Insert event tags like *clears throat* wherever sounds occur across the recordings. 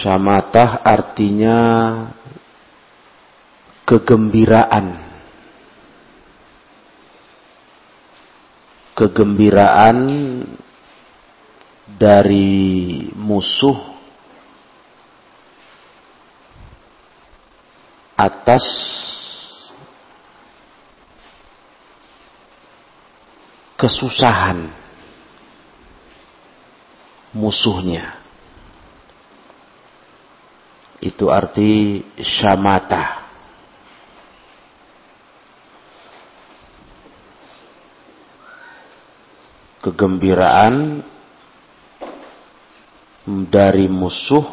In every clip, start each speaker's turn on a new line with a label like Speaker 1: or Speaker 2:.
Speaker 1: Syamatah artinya kegembiraan. Kegembiraan dari musuh atas kesusahan musuhnya. Itu arti syamata. Kegembiraan dari musuh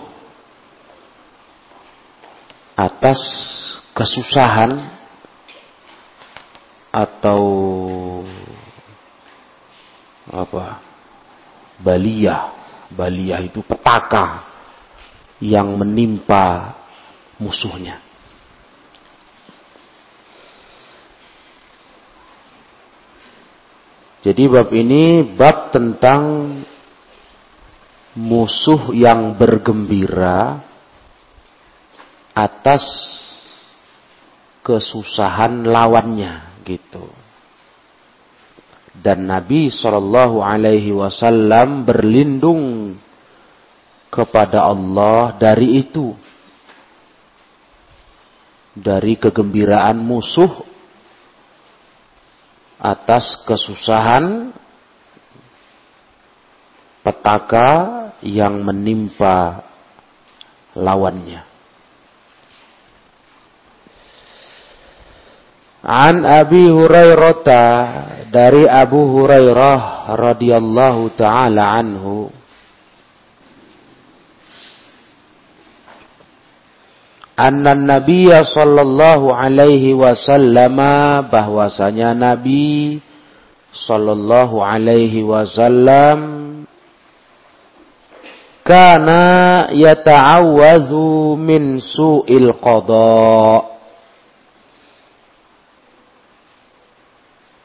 Speaker 1: atas kesusahan atau apa? Baliyah. Baliyah itu petaka yang menimpa musuhnya. Jadi bab ini bab tentang musuh yang bergembira atas kesusahan lawannya gitu. Dan Nabi Shallallahu Alaihi Wasallam berlindung kepada Allah dari itu, dari kegembiraan musuh atas kesusahan petaka yang menimpa lawannya. An Abi Hurairah dari Abu Hurairah radhiyallahu taala anhu anna Nabi sallallahu alaihi wasallam bahwasanya Nabi sallallahu alaihi wasallam kana yata'awwadhu min su'il qada'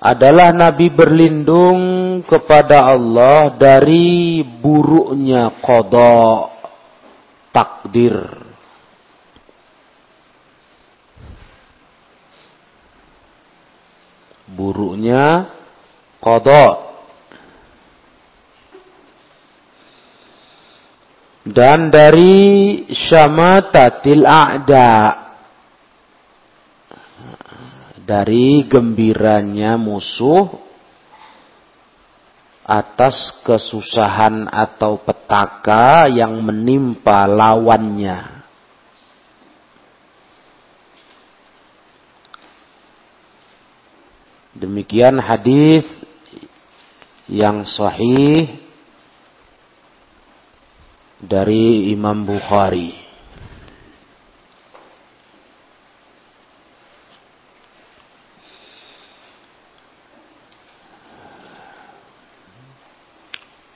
Speaker 1: adalah Nabi berlindung kepada Allah dari buruknya kodok takdir. Buruknya kodok. Dan dari syamatatil a'da' dari gembiranya musuh atas kesusahan atau petaka yang menimpa lawannya. Demikian hadis yang sahih dari Imam Bukhari.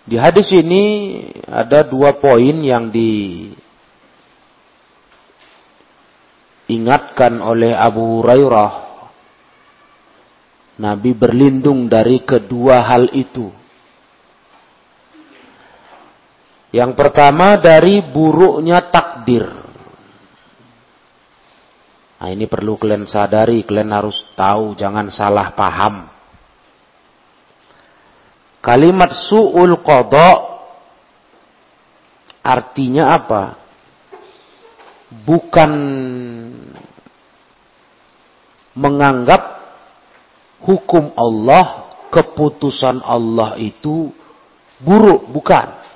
Speaker 1: Di hadis ini ada dua poin yang diingatkan oleh Abu Hurairah. Nabi berlindung dari kedua hal itu. Yang pertama dari buruknya takdir. Nah ini perlu kalian sadari, kalian harus tahu, jangan salah paham. Kalimat su'ul qadha artinya apa? Bukan menganggap hukum Allah, keputusan Allah itu buruk, bukan.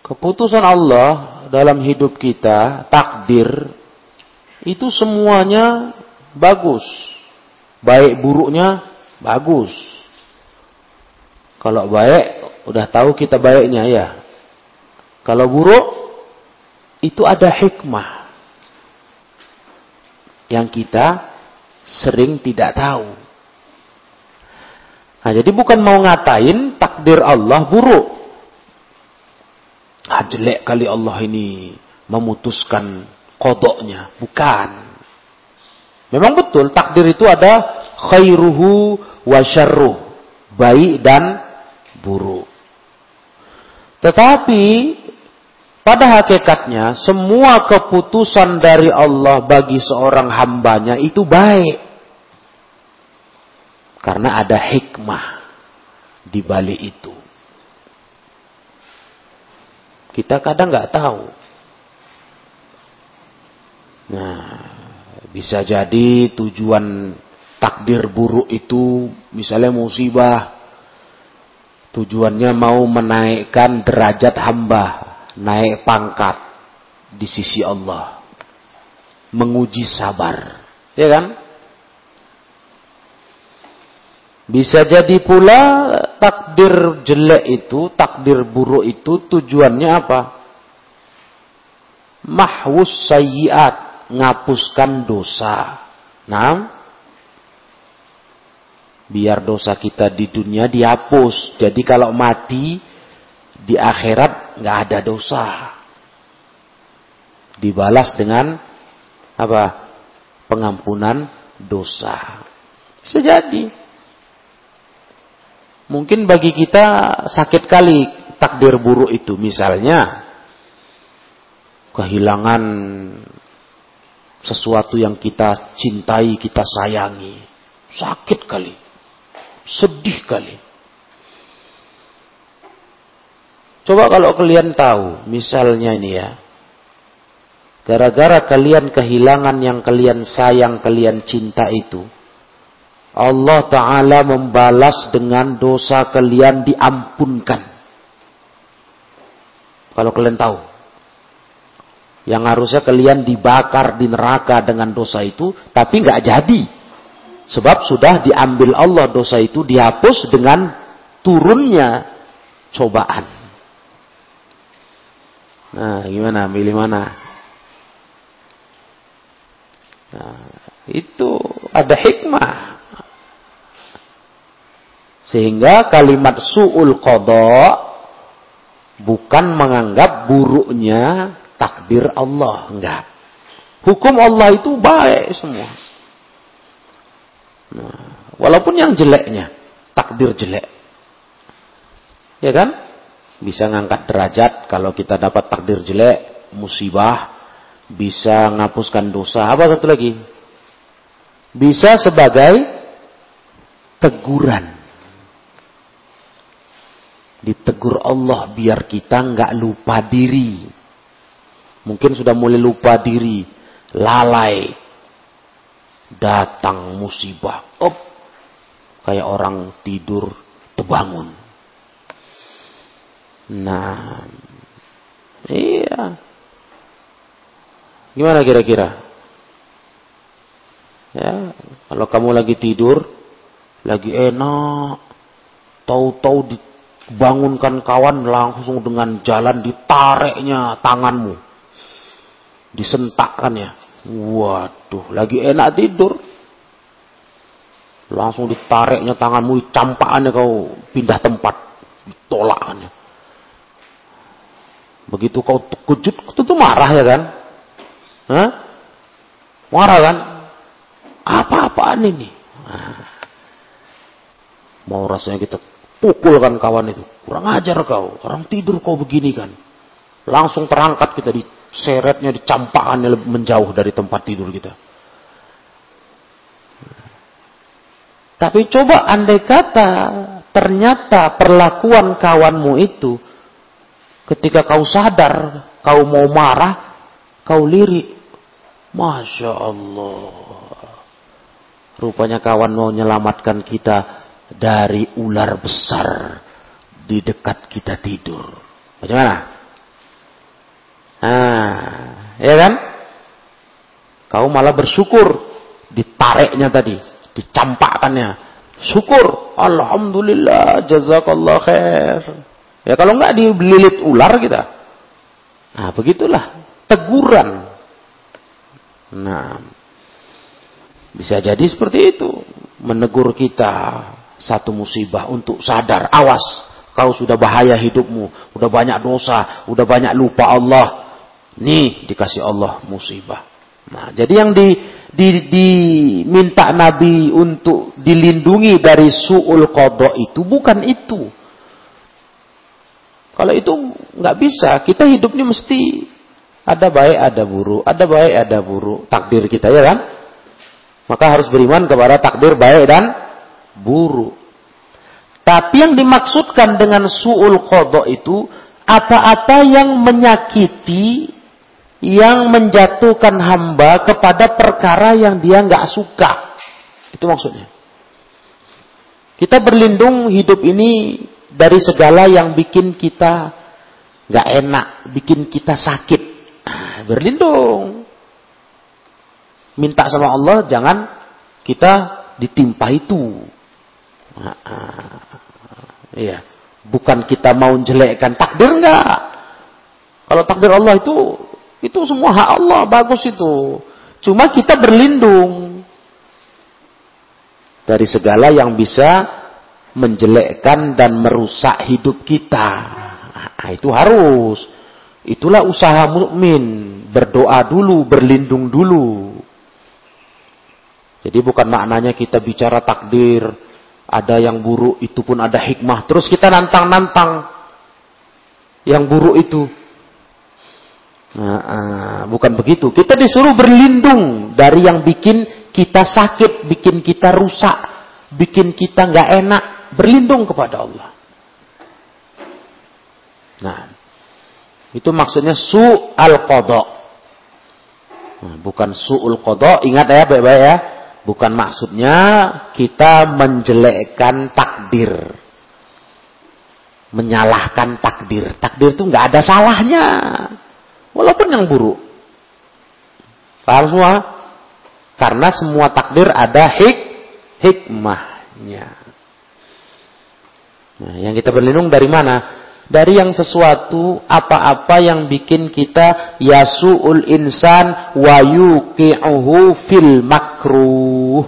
Speaker 1: Keputusan Allah dalam hidup kita, takdir, itu semuanya bagus. Baik buruknya bagus. Kalau baik, udah tahu kita baiknya ya. Kalau buruk, itu ada hikmah. Yang kita sering tidak tahu. Nah, jadi bukan mau ngatain takdir Allah buruk. Ah, jelek kali Allah ini memutuskan kodoknya. Bukan. Memang betul takdir itu ada khairuhu wa syarruh. Baik dan buruk. Tetapi pada hakikatnya semua keputusan dari Allah bagi seorang hambanya itu baik. Karena ada hikmah di balik itu. Kita kadang nggak tahu. Nah, bisa jadi tujuan takdir buruk itu misalnya musibah tujuannya mau menaikkan derajat hamba, naik pangkat di sisi Allah. Menguji sabar. Ya kan? Bisa jadi pula takdir jelek itu, takdir buruk itu tujuannya apa? Mahwus sayyiat, ngapuskan dosa. Nah, biar dosa kita di dunia dihapus. Jadi kalau mati di akhirat nggak ada dosa. Dibalas dengan apa? Pengampunan dosa. Bisa jadi. Mungkin bagi kita sakit kali takdir buruk itu. Misalnya kehilangan sesuatu yang kita cintai, kita sayangi. Sakit kali. Sedih kali. Coba kalau kalian tahu, misalnya ini ya. Gara-gara kalian kehilangan yang kalian sayang, kalian cinta itu. Allah Ta'ala membalas dengan dosa kalian diampunkan. Kalau kalian tahu. Yang harusnya kalian dibakar di neraka dengan dosa itu, tapi nggak jadi. Sebab sudah diambil Allah dosa itu dihapus dengan turunnya cobaan. Nah, gimana? Milih mana? Nah, itu ada hikmah. Sehingga kalimat su'ul qadha bukan menganggap buruknya takdir Allah, enggak. Hukum Allah itu baik semua. Nah, walaupun yang jeleknya, takdir jelek. Ya kan? Bisa ngangkat derajat kalau kita dapat takdir jelek, musibah, bisa ngapuskan dosa. Apa satu lagi? Bisa sebagai teguran. Ditegur Allah biar kita nggak lupa diri. Mungkin sudah mulai lupa diri, lalai, datang musibah, op, kayak orang tidur terbangun. Nah, iya. Gimana kira-kira? Ya, kalau kamu lagi tidur, lagi enak, tahu-tahu dibangunkan kawan langsung dengan jalan ditariknya tanganmu, disentakkannya. Waduh, lagi enak tidur. Langsung ditariknya tanganmu, dicampakannya kau pindah tempat. Ditolakannya. Begitu kau kejut, tentu marah ya kan? Hah? Marah kan? Apa-apaan ini? Nah. Mau rasanya kita pukulkan kawan itu. Kurang ajar kau. Orang tidur kau begini kan. Langsung terangkat kita di seretnya dicampakkannya menjauh dari tempat tidur kita. Tapi coba andai kata ternyata perlakuan kawanmu itu ketika kau sadar kau mau marah, kau lirik. Masya Allah. Rupanya kawan mau menyelamatkan kita dari ular besar di dekat kita tidur. Bagaimana? Nah, ya kan? Kau malah bersyukur ditariknya tadi, dicampakkannya. Syukur, alhamdulillah, jazakallah khair. Ya kalau enggak dililit ular kita. Nah, begitulah teguran. Nah, bisa jadi seperti itu, menegur kita satu musibah untuk sadar, awas, kau sudah bahaya hidupmu, udah banyak dosa, udah banyak lupa Allah, Nih dikasih Allah musibah. Nah, jadi yang di, di, diminta Nabi untuk dilindungi dari su'ul qadha itu bukan itu. Kalau itu nggak bisa, kita hidup ini mesti ada baik, ada buruk, ada baik, ada buruk. Takdir kita ya kan? Maka harus beriman kepada takdir baik dan buruk. Tapi yang dimaksudkan dengan su'ul kodok itu apa-apa yang menyakiti, yang menjatuhkan hamba kepada perkara yang dia nggak suka. Itu maksudnya. Kita berlindung hidup ini dari segala yang bikin kita nggak enak, bikin kita sakit. Nah, berlindung. Minta sama Allah jangan kita ditimpa itu. Nah, iya. Bukan kita mau jelekkan takdir enggak. Kalau takdir Allah itu itu semua hak Allah, bagus itu. Cuma kita berlindung dari segala yang bisa menjelekkan dan merusak hidup kita. Nah, itu harus. Itulah usaha mukmin, berdoa dulu, berlindung dulu. Jadi bukan maknanya kita bicara takdir, ada yang buruk, itu pun ada hikmah. Terus kita nantang-nantang yang buruk itu. Nah, uh, bukan begitu. Kita disuruh berlindung dari yang bikin kita sakit, bikin kita rusak, bikin kita nggak enak. Berlindung kepada Allah. Nah, itu maksudnya su al. Nah, bukan su'ul kodok. Ingat ya baik-baik ya. Bukan maksudnya kita menjelekkan takdir. Menyalahkan takdir. Takdir itu nggak ada salahnya. Walaupun yang buruk. Paham semua? Karena semua takdir ada hik hikmahnya. Nah, yang kita berlindung dari mana? dari yang sesuatu apa-apa yang bikin kita yasuul insan wa yuqi'uhu fil makruh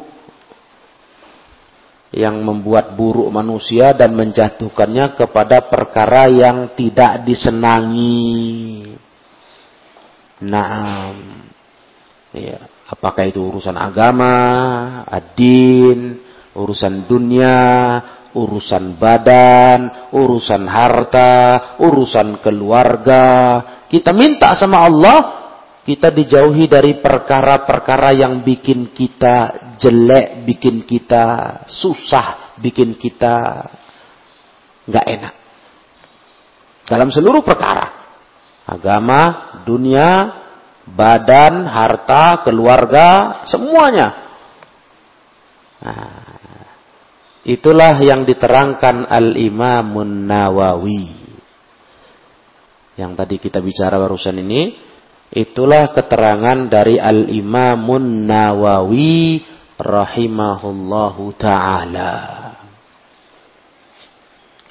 Speaker 1: yang membuat buruk manusia dan menjatuhkannya kepada perkara yang tidak disenangi. Naam. Ya, apakah itu urusan agama, adin, urusan dunia, urusan badan, urusan harta, urusan keluarga. Kita minta sama Allah, kita dijauhi dari perkara-perkara yang bikin kita jelek, bikin kita susah, bikin kita nggak enak. Dalam seluruh perkara. Agama, dunia, badan, harta, keluarga, semuanya. Nah, Itulah yang diterangkan Al-Imamun Nawawi. Yang tadi kita bicara barusan ini, itulah keterangan dari Al-Imamun Nawawi rahimahullahu taala.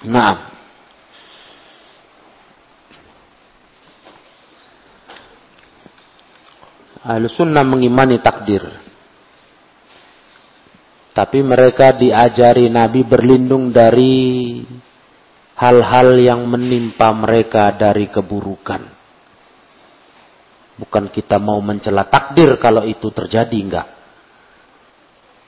Speaker 1: Nah, Al-Sunnah mengimani takdir. Tapi mereka diajari Nabi berlindung dari hal-hal yang menimpa mereka dari keburukan. Bukan kita mau mencela takdir kalau itu terjadi, enggak.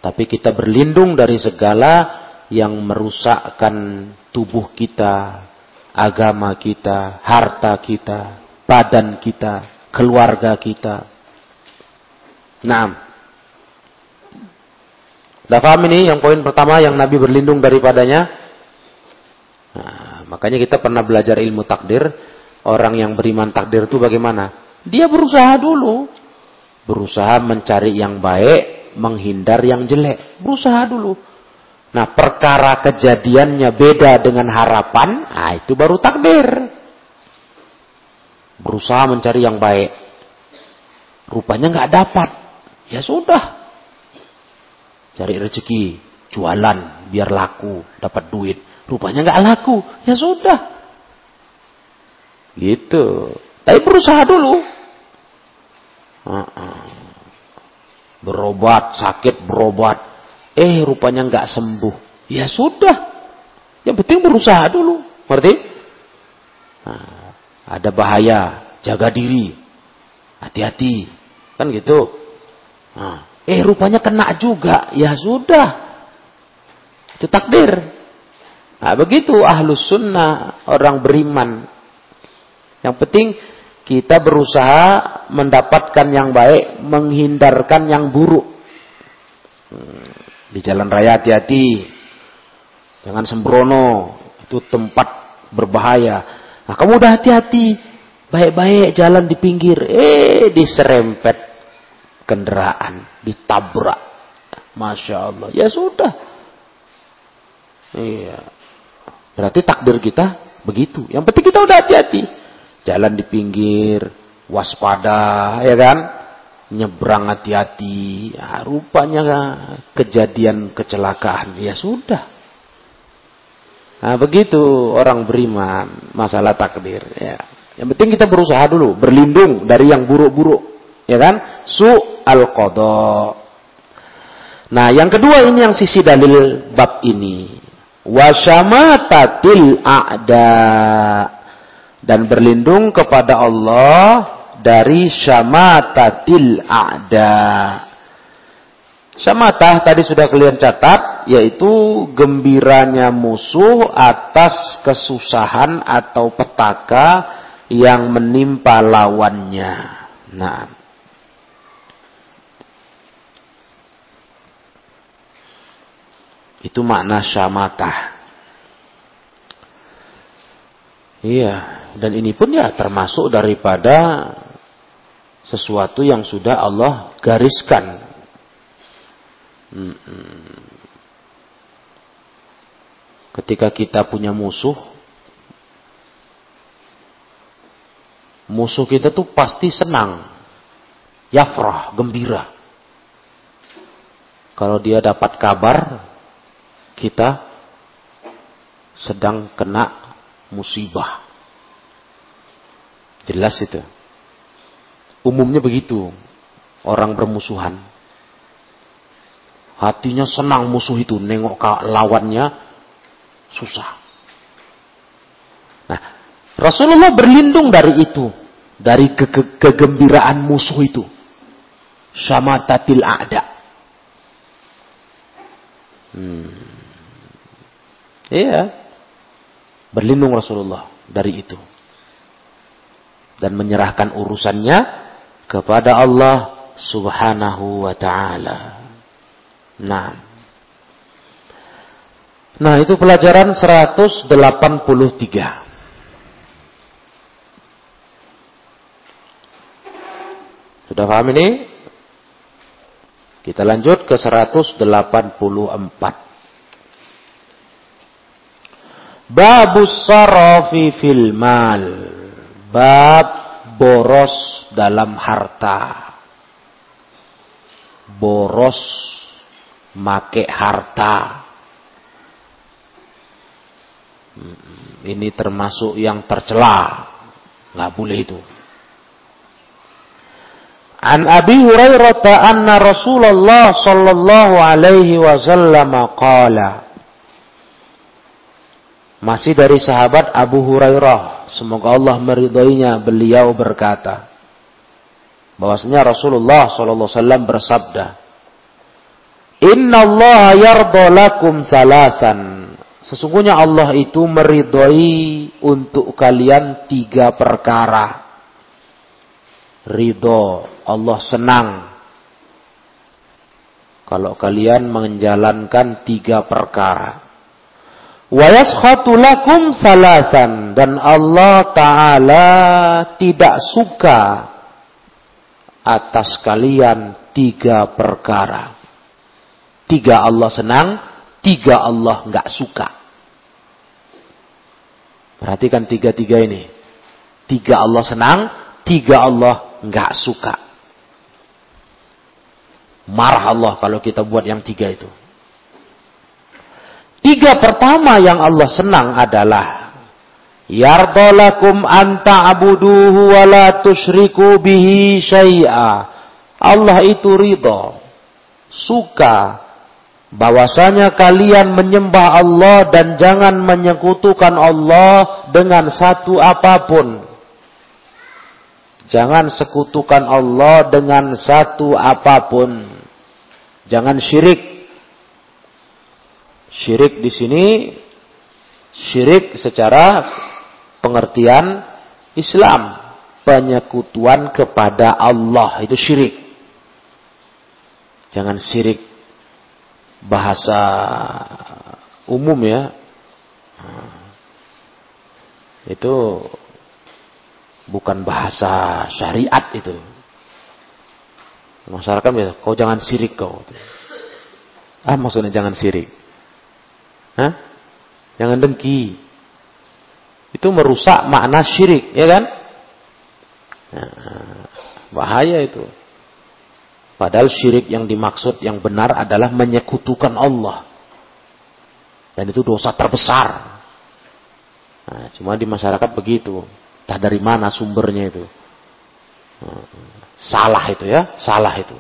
Speaker 1: Tapi kita berlindung dari segala yang merusakkan tubuh kita, agama kita, harta kita, badan kita, keluarga kita. Nah, Sudah paham ini yang poin pertama yang Nabi berlindung daripadanya? Nah, makanya kita pernah belajar ilmu takdir. Orang yang beriman takdir itu bagaimana? Dia berusaha dulu. Berusaha mencari yang baik, menghindar yang jelek. Berusaha dulu. Nah, perkara kejadiannya beda dengan harapan, nah itu baru takdir. Berusaha mencari yang baik. Rupanya nggak dapat. Ya sudah, cari rezeki, jualan biar laku, dapat duit. Rupanya nggak laku, ya sudah. Gitu. Tapi berusaha dulu. Berobat, sakit berobat. Eh rupanya nggak sembuh. Ya sudah. Yang penting berusaha dulu. Ngerti? Nah, ada bahaya, jaga diri. Hati-hati. Kan gitu. Nah, Eh rupanya kena juga. Ya sudah. Itu takdir. Nah, begitu ahlus sunnah, orang beriman. Yang penting kita berusaha mendapatkan yang baik, menghindarkan yang buruk. Hmm, di jalan raya hati-hati. Jangan sembrono. Itu tempat berbahaya. Nah, kamu udah hati-hati. Baik-baik jalan di pinggir. Eh, diserempet kendaraan. Ditabrak. Masya Allah. Ya sudah. Iya. Berarti takdir kita begitu. Yang penting kita udah hati-hati. Jalan di pinggir, waspada, ya kan? Nyebrang hati-hati. Ya, rupanya kejadian kecelakaan. Ya sudah. Nah, begitu orang beriman masalah takdir. Ya. Yang penting kita berusaha dulu berlindung dari yang buruk-buruk, ya kan? Su al qada. Nah, yang kedua ini yang sisi dalil bab ini wasyamatatil a'da dan berlindung kepada Allah dari syamatatil a'da. Syamatah tadi sudah kalian catat yaitu gembiranya musuh atas kesusahan atau petaka yang menimpa lawannya. Nah, Itu makna syamatah. Iya, dan ini pun ya termasuk daripada sesuatu yang sudah Allah gariskan. Ketika kita punya musuh, musuh kita tuh pasti senang, yafrah, gembira. Kalau dia dapat kabar kita sedang kena musibah. Jelas itu. Umumnya begitu. Orang bermusuhan. Hatinya senang musuh itu. Nengok lawannya susah. Nah, Rasulullah berlindung dari itu. Dari ke ke kegembiraan musuh itu. Syamatatil a'da. Hmm. Iya. Berlindung Rasulullah dari itu. Dan menyerahkan urusannya kepada Allah subhanahu wa ta'ala. Nah. Nah itu pelajaran 183. Sudah paham ini? Kita lanjut ke 184. Babus sarafi fil mal. Bab boros dalam harta. Boros make harta. Ini termasuk yang tercela. Nggak boleh itu. An Abi Hurairah anna Rasulullah sallallahu alaihi wasallam qala masih dari sahabat Abu Hurairah. Semoga Allah meridhoinya. Beliau berkata. Bahwasanya Rasulullah SAW bersabda. Inna Allah yardo lakum salasan. Sesungguhnya Allah itu meridhoi untuk kalian tiga perkara. Ridho. Allah senang. Kalau kalian menjalankan tiga perkara. Wa lakum salasan dan Allah taala tidak suka atas kalian tiga perkara. Tiga Allah senang, tiga Allah nggak suka. Perhatikan tiga-tiga ini. Tiga Allah senang, tiga Allah nggak suka. Marah Allah kalau kita buat yang tiga itu. Tiga pertama yang Allah senang adalah Yardolakum anta abuduhu wa tusyriku bihi syai'a. Allah itu ridho. Suka bahwasanya kalian menyembah Allah dan jangan menyekutukan Allah dengan satu apa pun. Jangan sekutukan Allah dengan satu apa pun. Jangan syirik Syirik di sini Syirik secara pengertian Islam. Penyekutuan kepada Allah. Itu syirik. Jangan syirik bahasa umum ya. Itu bukan bahasa syariat itu. Masyarakat bilang, kau jangan sirik kau. Ah maksudnya jangan sirik. Hah? Jangan dengki. Itu merusak makna syirik, ya kan? Nah, bahaya itu. Padahal syirik yang dimaksud yang benar adalah menyekutukan Allah. Dan itu dosa terbesar. Nah, cuma di masyarakat begitu. Entah dari mana sumbernya itu. Salah itu ya, salah itu.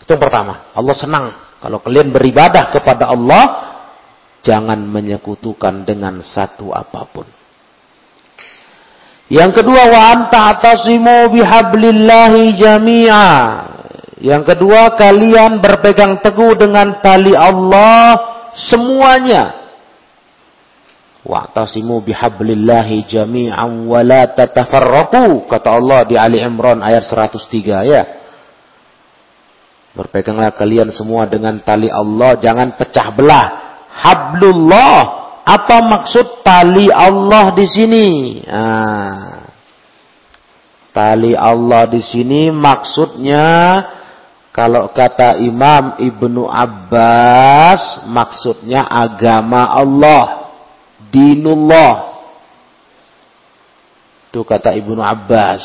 Speaker 1: Itu yang pertama. Allah senang kalau kalian beribadah kepada Allah, jangan menyekutukan dengan satu apa pun. Yang kedua, wa anta atasimu bihablillahi jami'a. Yang kedua, kalian berpegang teguh dengan tali Allah semuanya. Wa'tasimu bihablillahi jami'an wa la tatafarraqu kata Allah di Ali Imran ayat 103 ya. Berpeganglah kalian semua dengan tali Allah, jangan pecah belah. Hablullah, apa maksud tali Allah di sini? Nah, tali Allah di sini maksudnya kalau kata Imam Ibnu Abbas maksudnya agama Allah dinullah. Itu kata Ibnu Abbas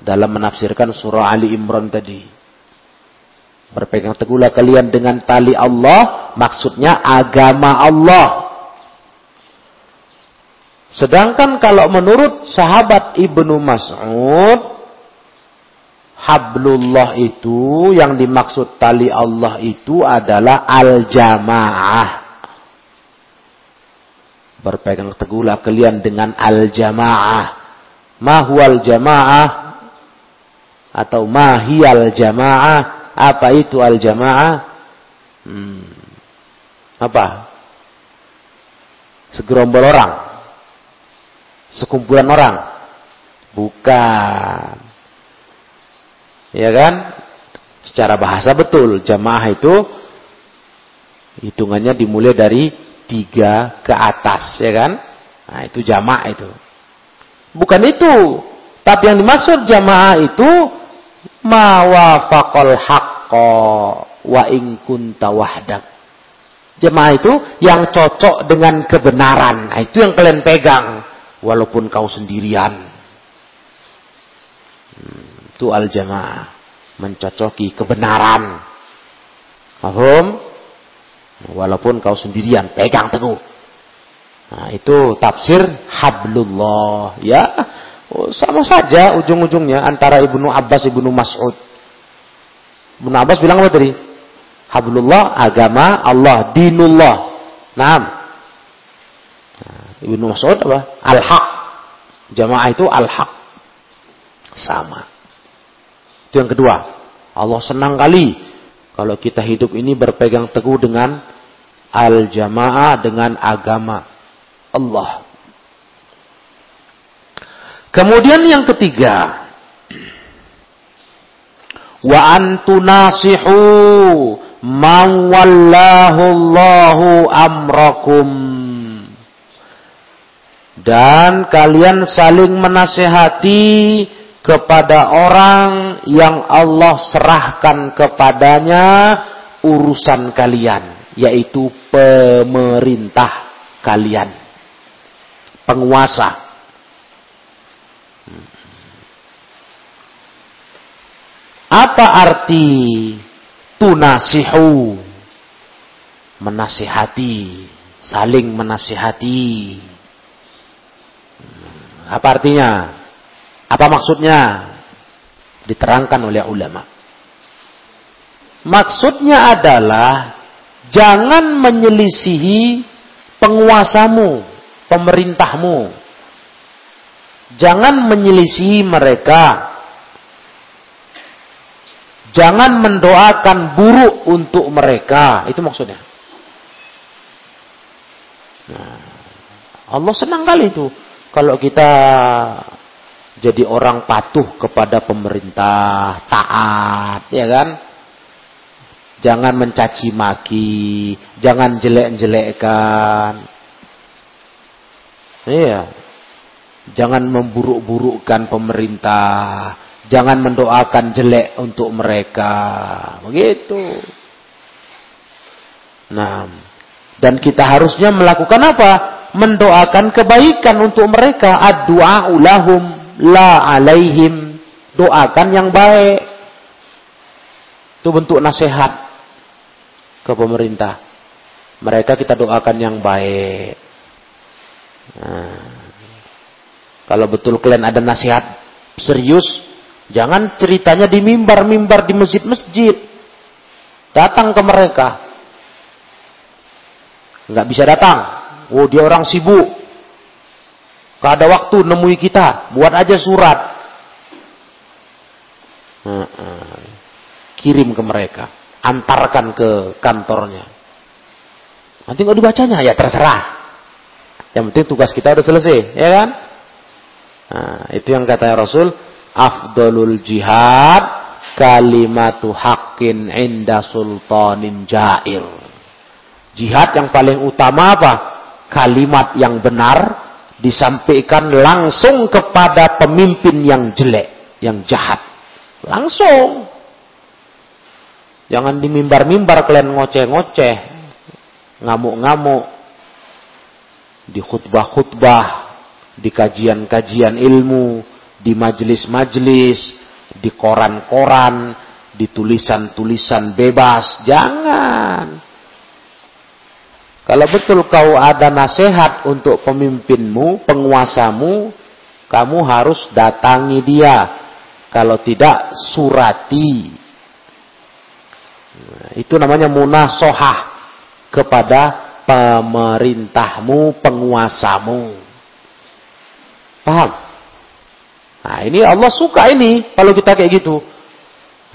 Speaker 1: dalam menafsirkan surah Ali Imran tadi. Berpegang teguhlah kalian dengan tali Allah, maksudnya agama Allah. Sedangkan kalau menurut sahabat Ibnu Mas'ud, hablullah itu yang dimaksud tali Allah itu adalah al-jamaah Berpegang teguhlah kalian dengan al-jamaah. Mahwal jamaah atau mahiyal jamaah. Apa itu al-jamaah? Hmm. Apa? Segerombol orang. Sekumpulan orang. Bukan. Ya kan? Secara bahasa betul. Jamaah itu hitungannya dimulai dari tiga ke atas, ya kan? Nah, itu jamaah itu. Bukan itu. Tapi yang dimaksud jamaah itu mawafaqal haqqo wa in kunta wahdak. Jemaah itu yang cocok dengan kebenaran. Nah, itu yang kalian pegang walaupun kau sendirian. Hmm, itu al-jamaah mencocoki kebenaran. Paham? Walaupun kau sendirian, pegang teguh. Nah, itu tafsir hablullah. Ya, oh, sama saja ujung-ujungnya antara Ibnu Abbas Ibnu Mas'ud. Ibnu Abbas bilang apa tadi? Hablullah agama Allah, dinullah. Naam. Nah, Ibnu Mas'ud apa? Al-haq. Jamaah itu al-haq. Sama. Itu yang kedua. Allah senang kali kalau kita hidup ini berpegang teguh dengan al-jamaah dengan agama Allah. Kemudian yang ketiga, wa antunasihu man wallahu Allahu amrakum. Dan kalian saling menasehati kepada orang yang Allah serahkan kepadanya urusan kalian, yaitu pemerintah kalian, penguasa. Apa arti tunasihu? Menasihati, saling menasihati. Apa artinya? Apa maksudnya? Diterangkan oleh ulama. Maksudnya adalah jangan menyelisihi penguasamu, pemerintahmu. Jangan menyelisihi mereka. Jangan mendoakan buruk untuk mereka. Itu maksudnya. Nah, Allah senang kali itu. Kalau kita jadi orang patuh kepada pemerintah, taat, ya kan? Jangan mencaci maki, jangan jelek-jelekkan. Iya. Jangan memburuk-burukkan pemerintah, jangan mendoakan jelek untuk mereka. Begitu. Nah, dan kita harusnya melakukan apa? Mendoakan kebaikan untuk mereka. Ad-du'a ulahum la alaihim. Doakan yang baik. Itu bentuk nasihat ke pemerintah. Mereka kita doakan yang baik. Nah, kalau betul kalian ada nasihat serius, jangan ceritanya di mimbar-mimbar di masjid-masjid. Datang ke mereka. Nggak bisa datang. Oh dia orang sibuk. Gak ada waktu nemui kita. Buat aja surat. Kirim ke mereka. Antarkan ke kantornya. Nanti nggak dibacanya, ya terserah. Yang penting tugas kita udah selesai, ya kan? Nah, itu yang kata Rasul, afdolul jihad kalimatu haqqin inda sultanin jair. Jihad yang paling utama apa? Kalimat yang benar disampaikan langsung kepada pemimpin yang jelek, yang jahat. Langsung. Jangan di mimbar-mimbar kalian ngoceh-ngoceh, ngamuk-ngamuk, di khutbah-khutbah, di kajian-kajian ilmu, di majelis-majelis, di koran-koran, di tulisan-tulisan bebas. Jangan. Kalau betul kau ada nasihat untuk pemimpinmu, penguasamu, kamu harus datangi dia. Kalau tidak, surati. Itu namanya munasohah kepada pemerintahmu, penguasamu. Paham? Nah, ini Allah suka ini kalau kita kayak gitu.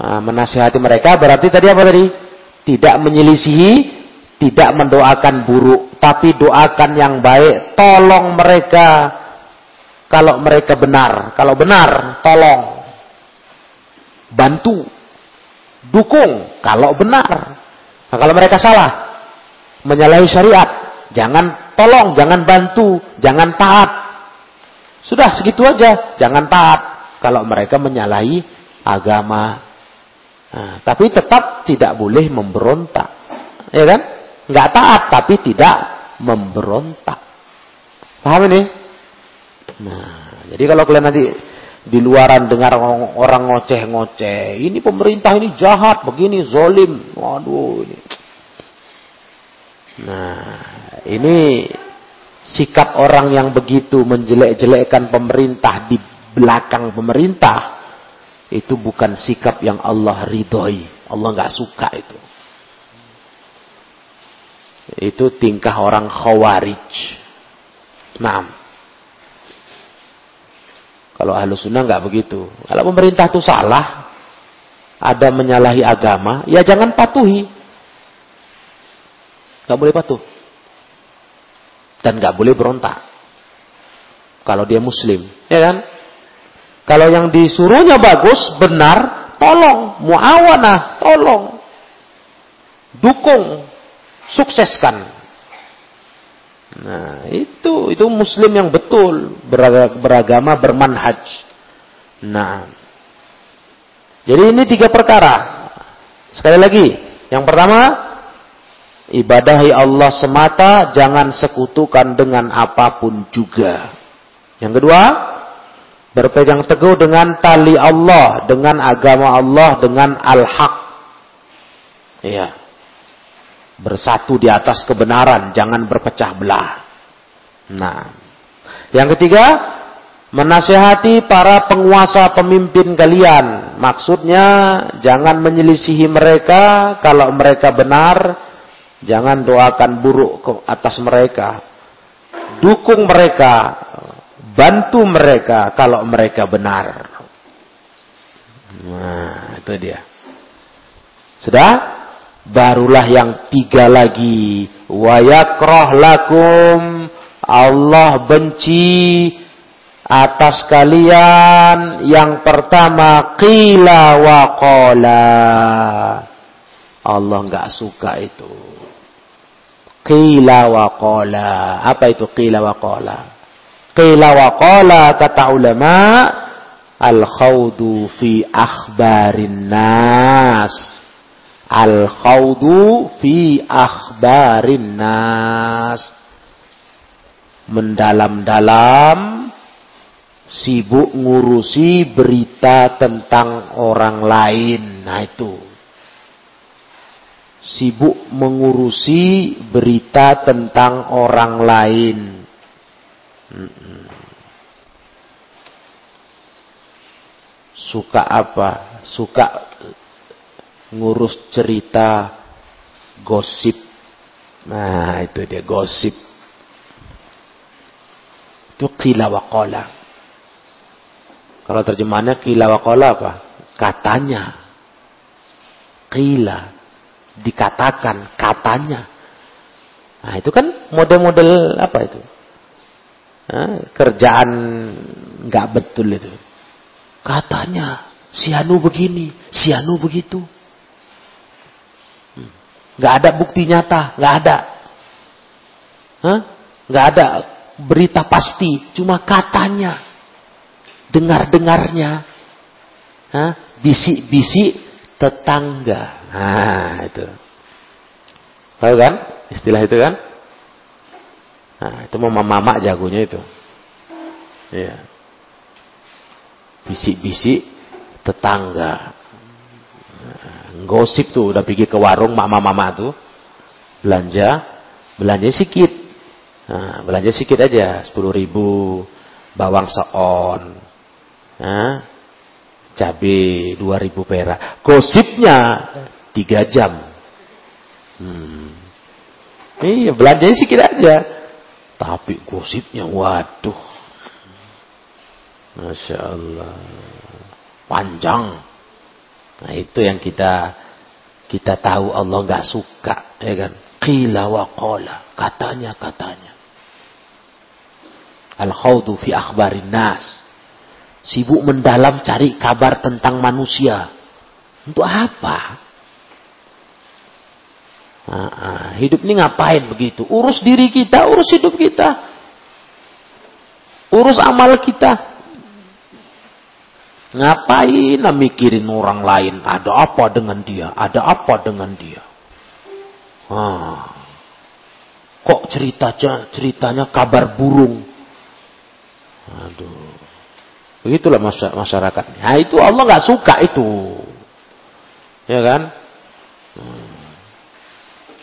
Speaker 1: Nah, menasihati mereka berarti tadi apa tadi? Tidak menyelisihi tidak mendoakan buruk, tapi doakan yang baik. Tolong mereka kalau mereka benar. Kalau benar, tolong. Bantu. Dukung kalau benar. Nah, kalau mereka salah, menyalahi syariat, jangan tolong, jangan bantu, jangan taat. Sudah segitu aja, jangan taat kalau mereka menyalahi agama. Nah, tapi tetap tidak boleh memberontak. Ya kan? nggak taat tapi tidak memberontak. Paham ini? Nah, jadi kalau kalian nanti di luaran dengar orang ngoceh-ngoceh, ini pemerintah ini jahat, begini zolim, waduh ini. Nah, ini sikap orang yang begitu menjelek-jelekkan pemerintah di belakang pemerintah itu bukan sikap yang Allah ridhoi. Allah nggak suka itu. Itu tingkah orang khawarij. Nah, kalau ahlu sunnah nggak begitu. Kalau pemerintah itu salah, ada menyalahi agama, ya jangan patuhi. Nggak boleh patuh. Dan nggak boleh berontak. Kalau dia muslim, ya kan? Kalau yang disuruhnya bagus, benar, tolong. Muawanah, tolong. Dukung sukseskan. Nah, itu itu muslim yang betul, beragama, bermanhaj. Nah. Jadi ini tiga perkara. Sekali lagi, yang pertama ibadahi Allah semata, jangan sekutukan dengan apa pun juga. Yang kedua, berpegang teguh dengan tali Allah, dengan agama Allah, dengan al-haq. Iya bersatu di atas kebenaran, jangan berpecah belah. Nah, yang ketiga, menasehati para penguasa pemimpin kalian. Maksudnya, jangan menyelisihi mereka kalau mereka benar, jangan doakan buruk ke atas mereka. Dukung mereka, bantu mereka kalau mereka benar. Nah, itu dia. Sudah? barulah yang tiga lagi wa yakrah lakum Allah benci atas kalian yang pertama qila wa qala. Allah enggak suka itu. Qila wa qala. Apa itu qila wa qala? Qila wa qala kata ulama al-khawdu fi akhbarin nas Al-khawdu fi akhbarin nas. Mendalam-dalam sibuk ngurusi berita tentang orang lain. Nah itu. Sibuk mengurusi berita tentang orang lain. Suka apa? Suka ngurus cerita gosip. Nah, itu dia gosip. Itu qila wa qala. Kalau terjemahannya qila wa qala apa? Katanya. Qila. Dikatakan katanya. Nah, itu kan model-model apa itu? Nah, kerjaan nggak betul itu. Katanya si Anu begini, si Anu begitu. Nggak ada bukti nyata, nggak ada. Nggak ada berita pasti, cuma katanya, dengar-dengarnya, bisik-bisik tetangga. Nah, itu. Tahu kan? Istilah itu kan? Nah, itu mama-mama jagonya itu. Iya. Bisik-bisik tetangga gosip tuh udah pergi ke warung mama-mama tuh belanja belanja sedikit nah, belanja sedikit aja sepuluh ribu bawang seon nah, cabai dua ribu perak gosipnya tiga jam hmm. iya belanja sedikit aja tapi gosipnya waduh Masya Allah panjang Nah itu yang kita kita tahu Allah nggak suka, ya kan? Qila wa qala, katanya katanya. Al khawdu fi akhbarin nas. Sibuk mendalam cari kabar tentang manusia. Untuk apa? Nah, hidup ini ngapain begitu? Urus diri kita, urus hidup kita. Urus amal kita. Ngapain mikirin orang lain? Ada apa dengan dia? Ada apa dengan dia? Ah. Kok ceritanya ceritanya kabar burung? Aduh. Begitulah masyarakat. Nah itu Allah nggak suka itu. Ya kan? Hmm.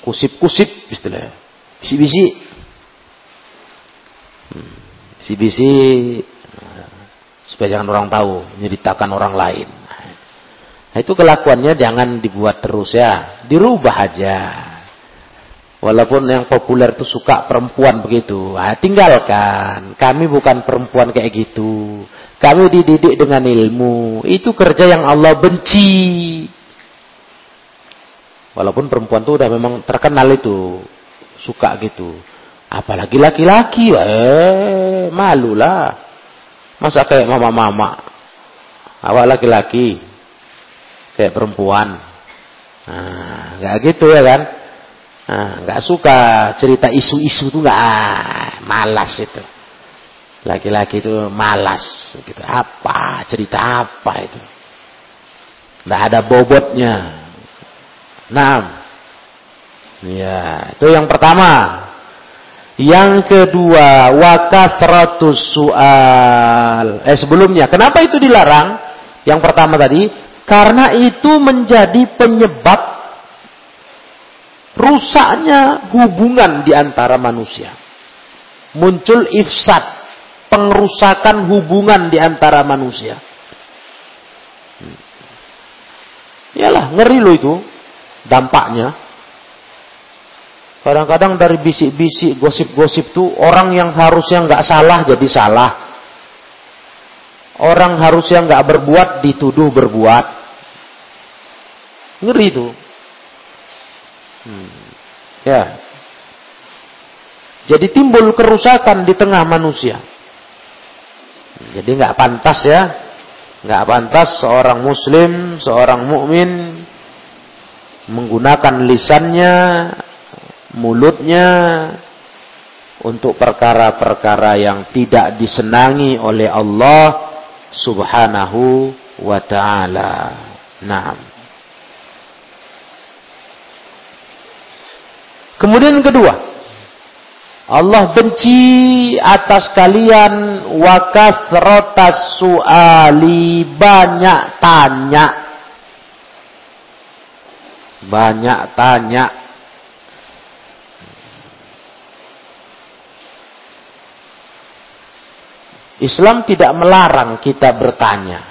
Speaker 1: Kusip-kusip istilahnya. Bisi-bisi. Hmm. Bisi-bisi supaya jangan orang tahu, menceritakan orang lain. Nah, itu kelakuannya jangan dibuat terus ya, dirubah aja. Walaupun yang populer itu suka perempuan begitu, nah, tinggalkan. Kami bukan perempuan kayak gitu. Kami dididik dengan ilmu. Itu kerja yang Allah benci. Walaupun perempuan itu udah memang terkenal itu suka gitu. Apalagi laki-laki, eh malulah. Masa kayak mama-mama? Awak laki-laki. Kayak perempuan. Nah, nggak gitu ya kan? Nah, nggak suka cerita isu-isu tuh nggak malas itu. Laki-laki itu malas gitu. Apa cerita apa itu? Nggak ada bobotnya. Nah, ya itu yang pertama. Yang kedua, wakafratus soal. Eh sebelumnya, kenapa itu dilarang? Yang pertama tadi, karena itu menjadi penyebab rusaknya hubungan di antara manusia. Muncul ifsad, pengerusakan hubungan di antara manusia. Hmm. Yalah, ngeri loh itu dampaknya. Kadang-kadang dari bisik-bisik, gosip-gosip tuh orang yang harusnya nggak salah jadi salah. Orang harusnya nggak berbuat dituduh berbuat. Ngeri itu. Hmm. Ya. Jadi timbul kerusakan di tengah manusia. Jadi nggak pantas ya, nggak pantas seorang muslim, seorang mukmin menggunakan lisannya, mulutnya untuk perkara-perkara yang tidak disenangi oleh Allah Subhanahu wa taala. Nah. Kemudian kedua, Allah benci atas kalian wakas rotas suali banyak tanya. Banyak tanya. Islam tidak melarang kita bertanya.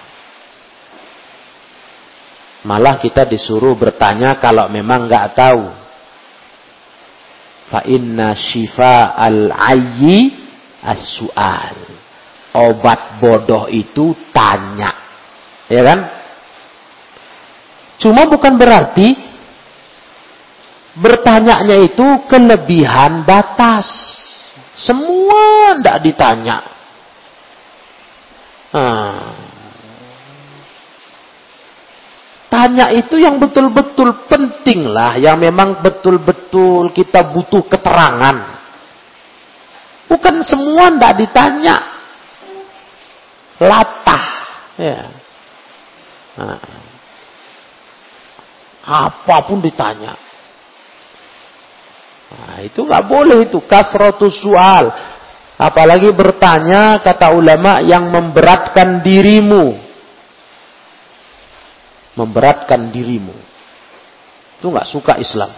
Speaker 1: Malah kita disuruh bertanya kalau memang nggak tahu. Fa inna shifa al-ayyi as-su'al. Obat bodoh itu tanya. Ya kan? Cuma bukan berarti bertanyanya itu kelebihan batas. Semua tidak ditanya. Hmm. Tanya itu yang betul-betul penting lah, yang memang betul-betul kita butuh keterangan. Bukan semua ndak ditanya. Latah. Ya. Nah. Apa pun ditanya. Nah, itu nggak boleh itu kasrotus soal. Apalagi bertanya kata ulama yang memberatkan dirimu memberatkan dirimu. Itu nggak suka Islam.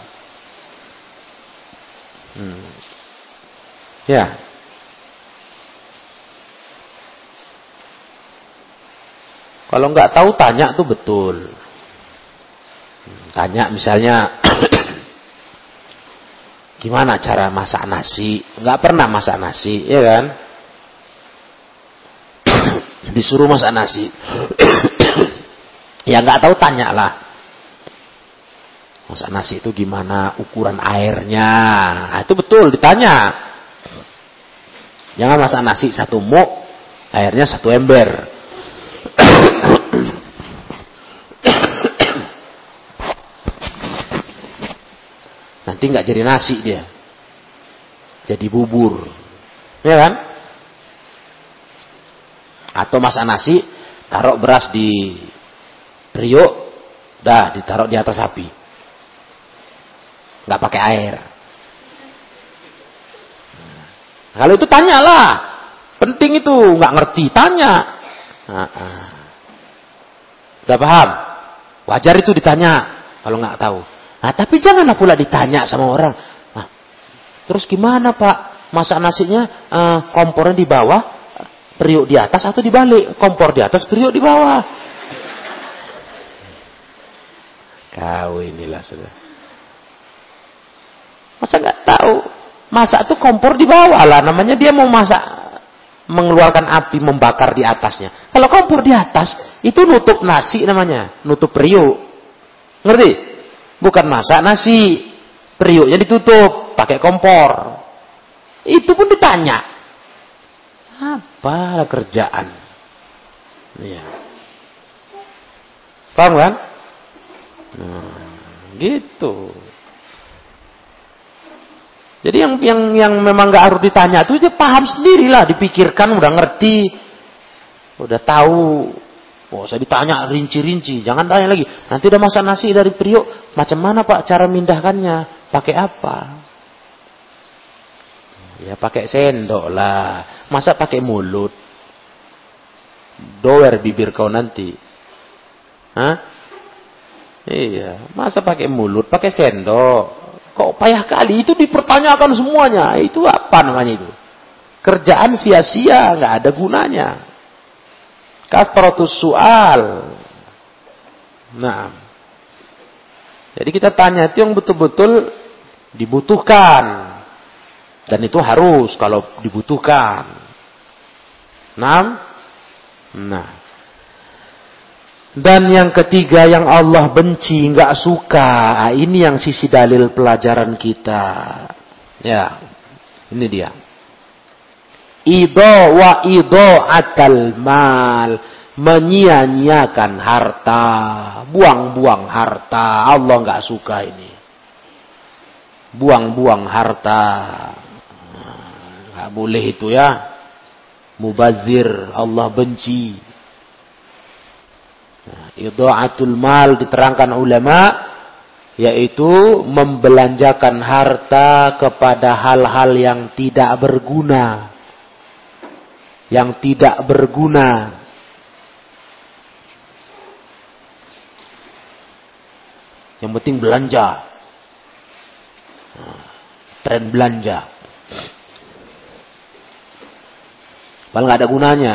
Speaker 1: Hmm. Ya. Kalau nggak tahu tanya tuh betul. Hmm, tanya misalnya *clears throat* gimana cara masak nasi? Nggak pernah masak nasi, ya kan? *clears throat* Disuruh masak nasi. *clears throat* Ya nggak tahu tanya lah. Masak nasi itu gimana ukuran airnya? Nah, itu betul ditanya. Jangan masak nasi satu muk, airnya satu ember. Nanti nggak jadi nasi dia. Jadi bubur. Ya kan? Atau masak nasi, taruh beras di Priuk, dah ditaruh di atas api. Nggak pakai air. Nah, kalau itu tanyalah. Penting itu, nggak ngerti, tanya. Nah, nah. Udah paham? Wajar itu ditanya kalau nggak tahu. Nah, tapi janganlah pula ditanya sama orang. Nah, terus gimana Pak? Masak nasinya uh, kompornya di bawah, periuk di atas atau dibalik? Kompor di atas, periuk di bawah. Kau inilah sudah. Masa nggak tahu? Masak tuh kompor di bawah lah. Namanya dia mau masak mengeluarkan api membakar di atasnya. Kalau kompor di atas itu nutup nasi namanya, nutup periuk. Ngerti? Bukan masak nasi. Periuknya ditutup pakai kompor. Itu pun ditanya. Apa kerjaan? Iya. Paham kan? Nah, gitu. Jadi yang yang yang memang nggak harus ditanya itu dia paham sendirilah, dipikirkan, udah ngerti, udah tahu. Oh, saya ditanya rinci-rinci, jangan tanya lagi. Nanti udah masak nasi dari priok, macam mana Pak cara mindahkannya? Pakai apa? Ya pakai sendok lah. Masa pakai mulut? Doer bibir kau nanti. Hah? Iya, masa pakai mulut, pakai sendok. Kok payah kali itu dipertanyakan semuanya. Itu apa namanya itu? Kerjaan sia-sia, nggak ada gunanya. Kafaratus soal. Nah. Jadi kita tanya itu yang betul-betul dibutuhkan. Dan itu harus kalau dibutuhkan. Nah. Nah. Dan yang ketiga yang Allah benci, nggak suka. Ini yang sisi dalil pelajaran kita. Ya. Ini dia. Ido wa ido atal mal. Menyia-nyiakan harta. Buang-buang harta. Allah nggak suka ini. Buang-buang harta. Nggak boleh itu ya. Mubazir. Allah benci. Nah, atul mal diterangkan ulama yaitu membelanjakan harta kepada hal-hal yang tidak berguna. Yang tidak berguna. Yang penting belanja. Tren belanja. Padahal nggak ada gunanya.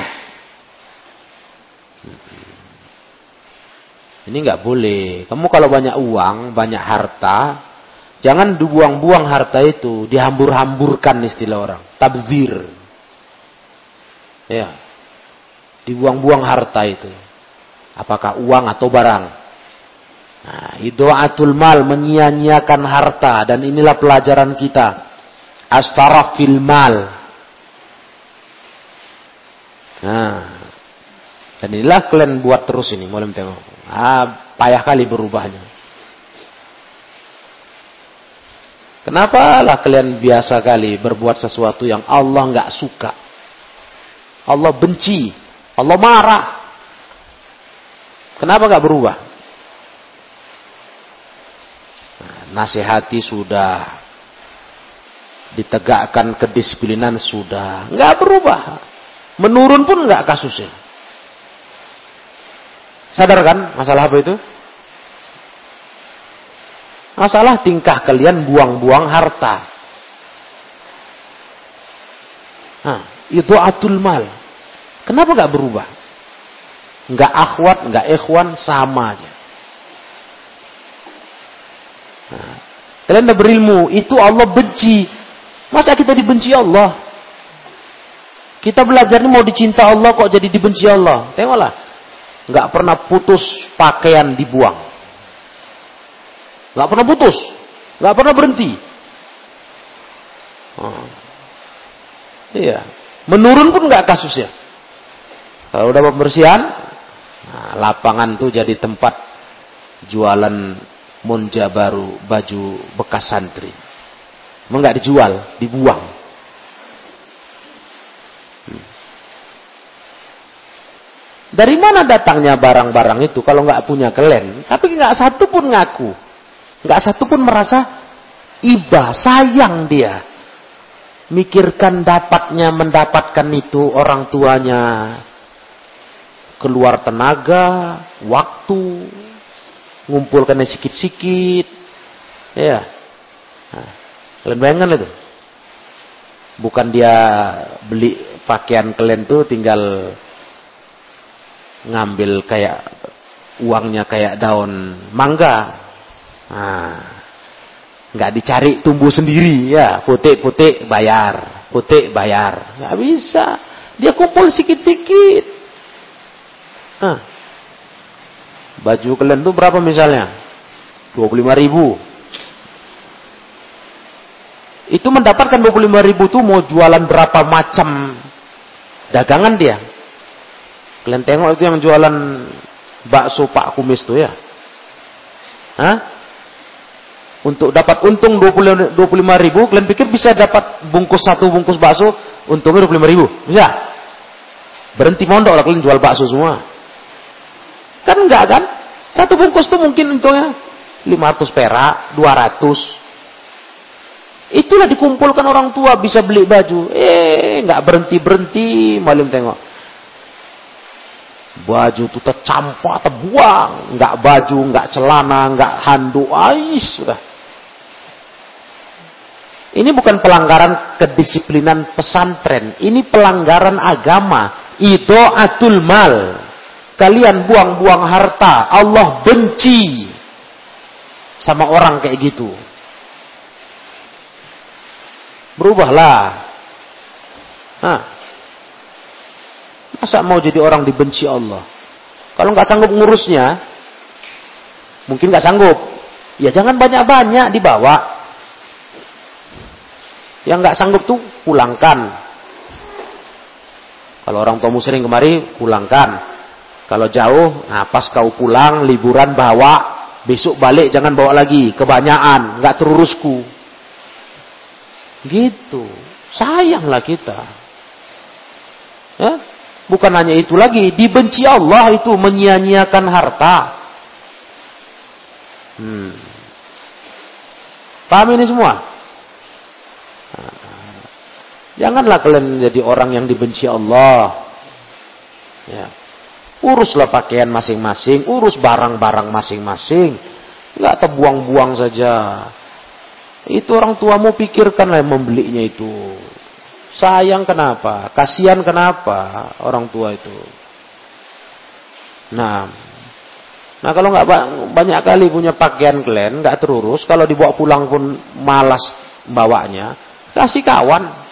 Speaker 1: Ini nggak boleh. Kamu kalau banyak uang, banyak harta, jangan dibuang-buang harta itu, dihambur-hamburkan istilah orang. Tabzir. Ya. Dibuang-buang harta itu. Apakah uang atau barang? Nah, idoatul mal menyia-nyiakan harta dan inilah pelajaran kita. Astaraf fil mal. Nah, dan inilah kalian buat terus ini, mulai tengok. Ah, payah kali berubahnya. Kenapa lah kalian biasa kali berbuat sesuatu yang Allah nggak suka? Allah benci, Allah marah. Kenapa nggak berubah? Nah, nasihati sudah, ditegakkan kedisiplinan sudah, nggak berubah. Menurun pun nggak kasusnya. Sadar kan masalah apa itu? Masalah tingkah kalian buang-buang harta. Nah, itu atul mal. Kenapa gak berubah? Gak akhwat, gak ikhwan, sama aja. Nah, kalian udah berilmu, itu Allah benci. Masa kita dibenci Allah? Kita belajar ini mau dicinta Allah kok jadi dibenci Allah. Tengoklah nggak pernah putus pakaian dibuang. Nggak pernah putus, nggak pernah berhenti. Oh. Iya, menurun pun nggak kasusnya. Kalau udah pembersihan, nah, lapangan tuh jadi tempat jualan monja baru, baju bekas santri. Nggak dijual, dibuang. Dari mana datangnya barang-barang itu kalau nggak punya kalian? Tapi nggak satu pun ngaku, nggak satu pun merasa iba, sayang dia. Mikirkan dapatnya mendapatkan itu orang tuanya keluar tenaga, waktu, ngumpulkannya sikit-sikit, ya. Nah, kalian bayangkan itu. Bukan dia beli pakaian kalian tuh tinggal ngambil kayak uangnya kayak daun mangga. Nah, nggak dicari tumbuh sendiri ya, putih-putih bayar, putih bayar, nggak bisa. Dia kumpul sikit-sikit. Nah, baju kalian tuh berapa misalnya? 25 ribu. Itu mendapatkan 25 ribu tuh mau jualan berapa macam dagangan dia. Kalian tengok itu yang jualan bakso Pak Kumis tuh ya. Hah? Untuk dapat untung 20, 25 ribu, kalian pikir bisa dapat bungkus satu bungkus bakso, untungnya 25 ribu? Bisa? Berhenti mondok lah kalian jual bakso semua. Kan enggak kan? Satu bungkus tuh mungkin untungnya 500 perak, 200. Itulah dikumpulkan orang tua bisa beli baju. Eh, nggak berhenti berhenti, malam tengok. Baju itu tercampur, terbuang. Nggak baju, nggak celana, nggak handuk. Ais, sudah. Ini bukan pelanggaran kedisiplinan pesantren. Ini pelanggaran agama. atul mal. Kalian buang-buang harta. Allah benci sama orang kayak gitu. Berubahlah. Nah, Masa mau jadi orang dibenci Allah? Kalau nggak sanggup ngurusnya, mungkin nggak sanggup. Ya jangan banyak-banyak dibawa. Yang nggak sanggup tuh pulangkan. Kalau orang tuamu sering kemari, pulangkan. Kalau jauh, nah pas kau pulang, liburan bawa. Besok balik jangan bawa lagi. Kebanyakan, nggak terurusku. Gitu. Sayanglah kita. Ya? Bukan hanya itu lagi, dibenci Allah itu menyia-nyiakan harta. Hmm. Paham ini semua? Janganlah kalian jadi orang yang dibenci Allah. Ya. Uruslah pakaian masing-masing, urus barang-barang masing-masing. Enggak terbuang-buang saja. Itu orang tuamu pikirkanlah membelinya itu. Sayang kenapa? Kasihan kenapa orang tua itu? Nah, nah kalau nggak banyak kali punya pakaian kalian nggak terurus, kalau dibawa pulang pun malas bawanya, kasih kawan.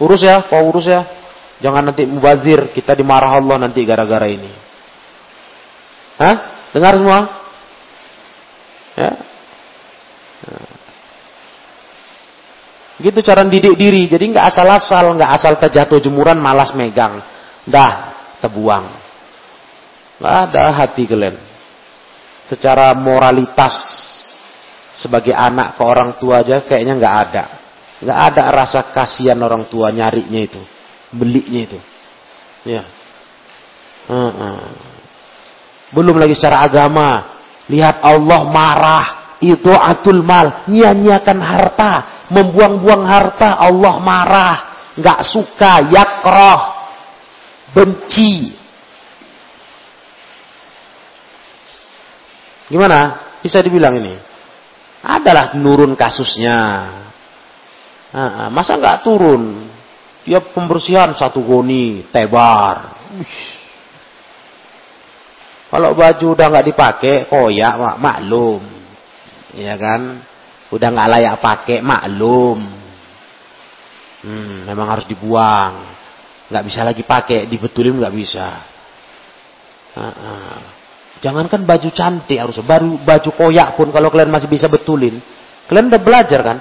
Speaker 1: Urus ya, kau urus ya. Jangan nanti mubazir, kita dimarah Allah nanti gara-gara ini. Hah? Dengar semua? Ya. Nah. Gitu cara didik diri. Jadi nggak asal-asal, nggak asal terjatuh jemuran malas megang. Dah, terbuang. Nggak ada hati kalian. Secara moralitas sebagai anak ke orang tua aja kayaknya nggak ada. Nggak ada rasa kasihan orang tua nyarinya itu belinya itu. Ya. Uh -uh. Belum lagi secara agama. Lihat Allah marah. Itu atul mal. Nyia-nyiakan harta. Membuang-buang harta. Allah marah. Nggak suka. Yakroh. Benci. Gimana? Bisa dibilang ini? Adalah nurun kasusnya. masa nggak turun? Ya pembersihan satu goni, tebar. Kalau baju udah nggak dipakai, koyak mak maklum. Ya kan? Udah nggak layak pakai, maklum. Hmm, memang harus dibuang. Nggak bisa lagi pakai, dibetulin nggak bisa. Uh -uh. Jangankan baju cantik harus baru baju koyak pun kalau kalian masih bisa betulin. Kalian udah belajar kan?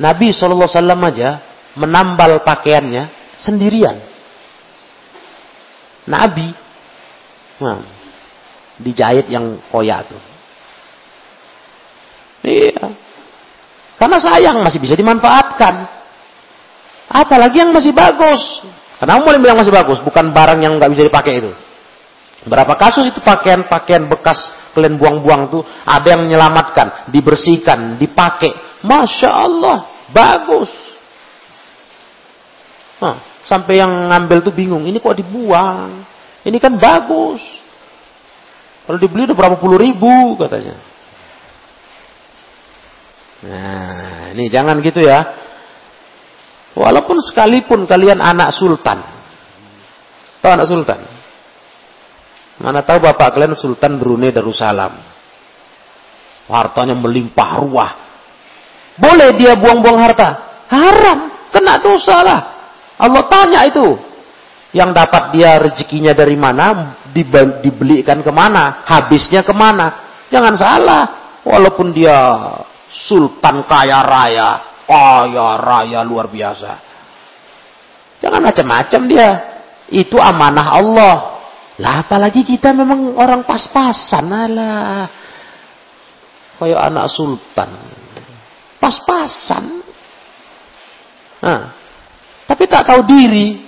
Speaker 1: Nabi SAW aja menambal pakaiannya sendirian. Nabi nah, dijahit yang koyak tuh. Iya. Karena sayang masih bisa dimanfaatkan. Apalagi yang masih bagus. Kenapa boleh bilang masih bagus? Bukan barang yang nggak bisa dipakai itu. Berapa kasus itu pakaian-pakaian bekas kalian buang-buang tuh ada yang menyelamatkan, dibersihkan, dipakai. Masya Allah, bagus. Nah, sampai yang ngambil tuh bingung, ini kok dibuang? Ini kan bagus. Kalau dibeli udah berapa puluh ribu katanya. Nah, ini jangan gitu ya. Walaupun sekalipun kalian anak sultan. Tahu anak sultan? Mana tahu bapak kalian sultan Brunei Darussalam. Hartanya melimpah ruah. Boleh dia buang-buang harta? Haram, kena dosa lah. Allah tanya itu. Yang dapat dia rezekinya dari mana, dibelikan ke mana, habisnya ke mana. Jangan salah. Walaupun dia sultan kaya raya, kaya raya luar biasa. Jangan macam-macam dia. Itu amanah Allah. Lah apalagi kita memang orang pas-pasan lah. Kayak anak sultan. Pas-pasan. Nah, tapi tak tahu diri.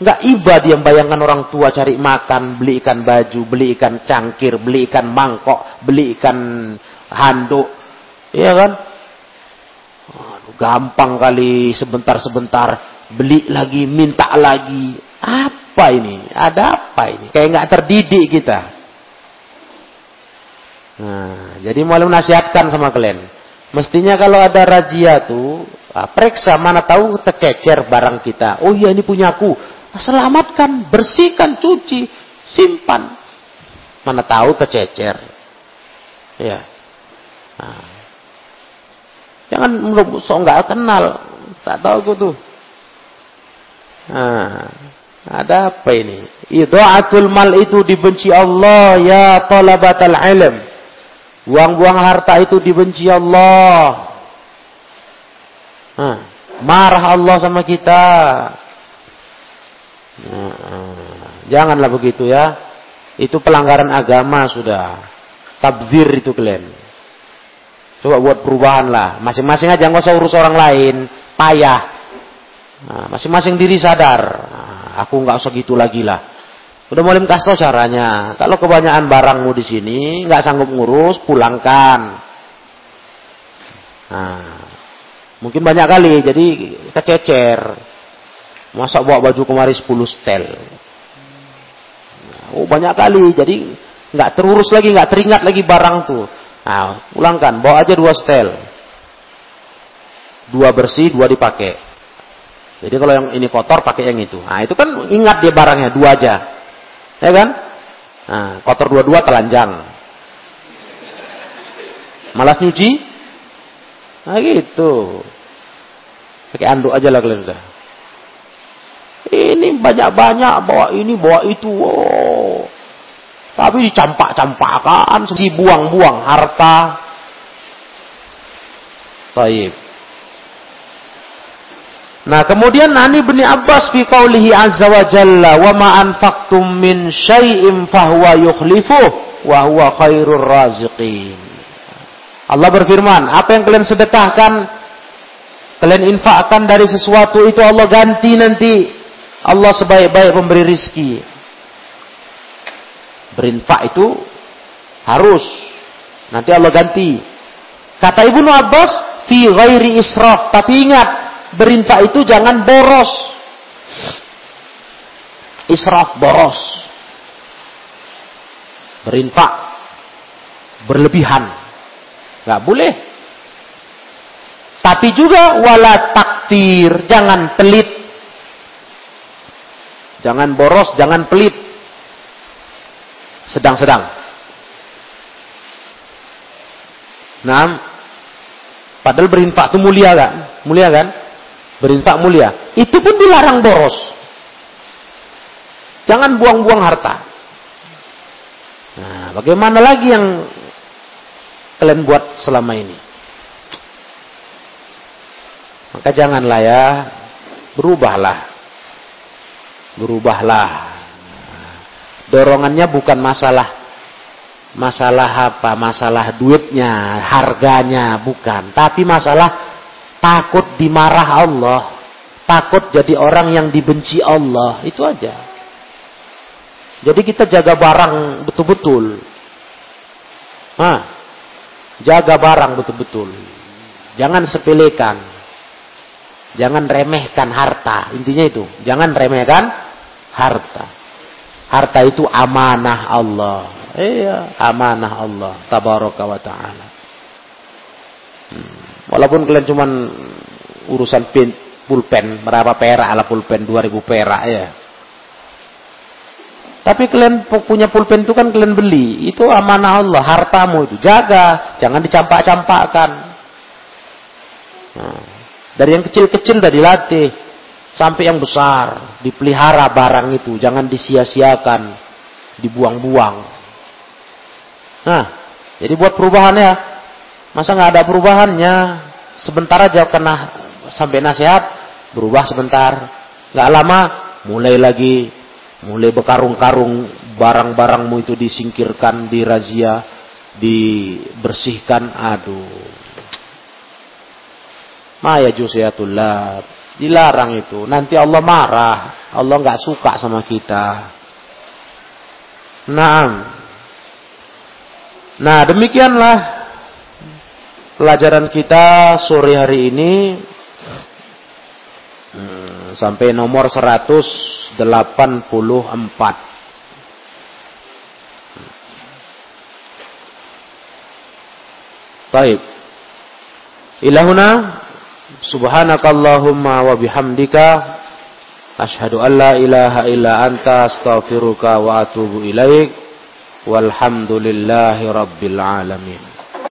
Speaker 1: Nggak iba dia bayangkan orang tua cari makan, beli ikan baju, beli ikan cangkir, beli ikan mangkok, beli ikan handuk. Iya kan? Aduh, gampang kali sebentar-sebentar beli lagi, minta lagi. Apa ini? Ada apa ini? Kayak nggak terdidik kita. Nah, jadi mau nasihatkan sama kalian. Mestinya kalau ada razia tuh, Nah, periksa mana tahu tercecer barang kita. Oh iya ini punyaku. Selamatkan, bersihkan, cuci, simpan. Mana tahu tercecer. Ya. Nah. Jangan menurut so nggak kenal. Tak tahu aku tuh. Nah, ada apa ini? Idha'atul mal itu dibenci Allah ya talabatal ilm. Buang-buang harta itu dibenci Allah. Nah, marah Allah sama kita. Nah, janganlah begitu ya. Itu pelanggaran agama sudah. Tabzir itu kalian. Coba buat perubahan lah. Masing-masing aja nggak usah urus orang lain. Payah. Nah, masing-masing diri sadar. Nah, aku nggak usah gitu lagi lah. Udah mulai kasih tau caranya. Kalau kebanyakan barangmu di sini nggak sanggup ngurus, pulangkan. Nah, mungkin banyak kali, jadi kececer. Masa bawa baju kemari 10 setel. oh banyak kali, jadi nggak terurus lagi, nggak teringat lagi barang tuh. Nah, pulangkan, bawa aja dua setel. Dua bersih, dua dipakai. Jadi kalau yang ini kotor pakai yang itu. Nah, itu kan ingat dia barangnya dua aja. Ya kan? Nah, kotor dua-dua telanjang. Malas nyuci? Nah gitu. Pakai anduk aja lah kalian udah. Ini banyak-banyak bawa ini, bawa itu. Oh. Tapi dicampak-campakkan, si buang-buang harta. Taib. Nah, kemudian Nani bin Abbas fi qaulihi azza wa jalla wa ma anfaqtum min syai'in fahuwa yukhlifuh wa huwa khairur raziqin. Allah berfirman, apa yang kalian sedekahkan, kalian infakkan dari sesuatu itu Allah ganti nanti. Allah sebaik-baik pemberi rizki. Berinfak itu harus. Nanti Allah ganti. Kata Ibnu Abbas, fi ghairi israf. Tapi ingat, berinfak itu jangan boros. Israf boros. Berinfak berlebihan. Gak boleh. Tapi juga wala taktir, jangan pelit. Jangan boros, jangan pelit. Sedang-sedang. Nah, padahal berinfak itu mulia kan? Mulia kan? Berinfak mulia. Itu pun dilarang boros. Jangan buang-buang harta. Nah, bagaimana lagi yang kalian buat selama ini? Maka janganlah ya, berubahlah. Berubahlah. Dorongannya bukan masalah masalah apa? Masalah duitnya, harganya, bukan. Tapi masalah takut dimarah Allah, takut jadi orang yang dibenci Allah, itu aja. Jadi kita jaga barang betul-betul. Jaga barang betul-betul. Jangan sepelekan. Jangan remehkan harta. Intinya itu. Jangan remehkan harta. Harta itu amanah Allah. Iya, amanah Allah. Tabaraka wa ta'ala. Hmm. Walaupun kalian cuman urusan pin, pulpen, berapa perak ala pulpen, 2000 perak ya. Tapi kalian punya pulpen itu kan kalian beli. Itu amanah Allah, hartamu itu. Jaga, jangan dicampak-campakkan. Nah, dari yang kecil-kecil udah dilatih. Sampai yang besar. Dipelihara barang itu. Jangan disia-siakan. Dibuang-buang. Nah, jadi buat perubahan ya. Masa nggak ada perubahannya? Sebentar aja kena sampai nasihat, berubah sebentar. Nggak lama, mulai lagi, mulai berkarung-karung barang-barangmu itu disingkirkan, dirazia, dibersihkan. Aduh. Maya jusiatullah. Dilarang itu. Nanti Allah marah. Allah nggak suka sama kita. Nah, nah demikianlah pelajaran kita sore hari ini hmm, sampai nomor 184. Baik. Ilahuna subhanakallahumma wa bihamdika asyhadu an la ilaha illa anta astaghfiruka wa atubu ilaik walhamdulillahi rabbil alamin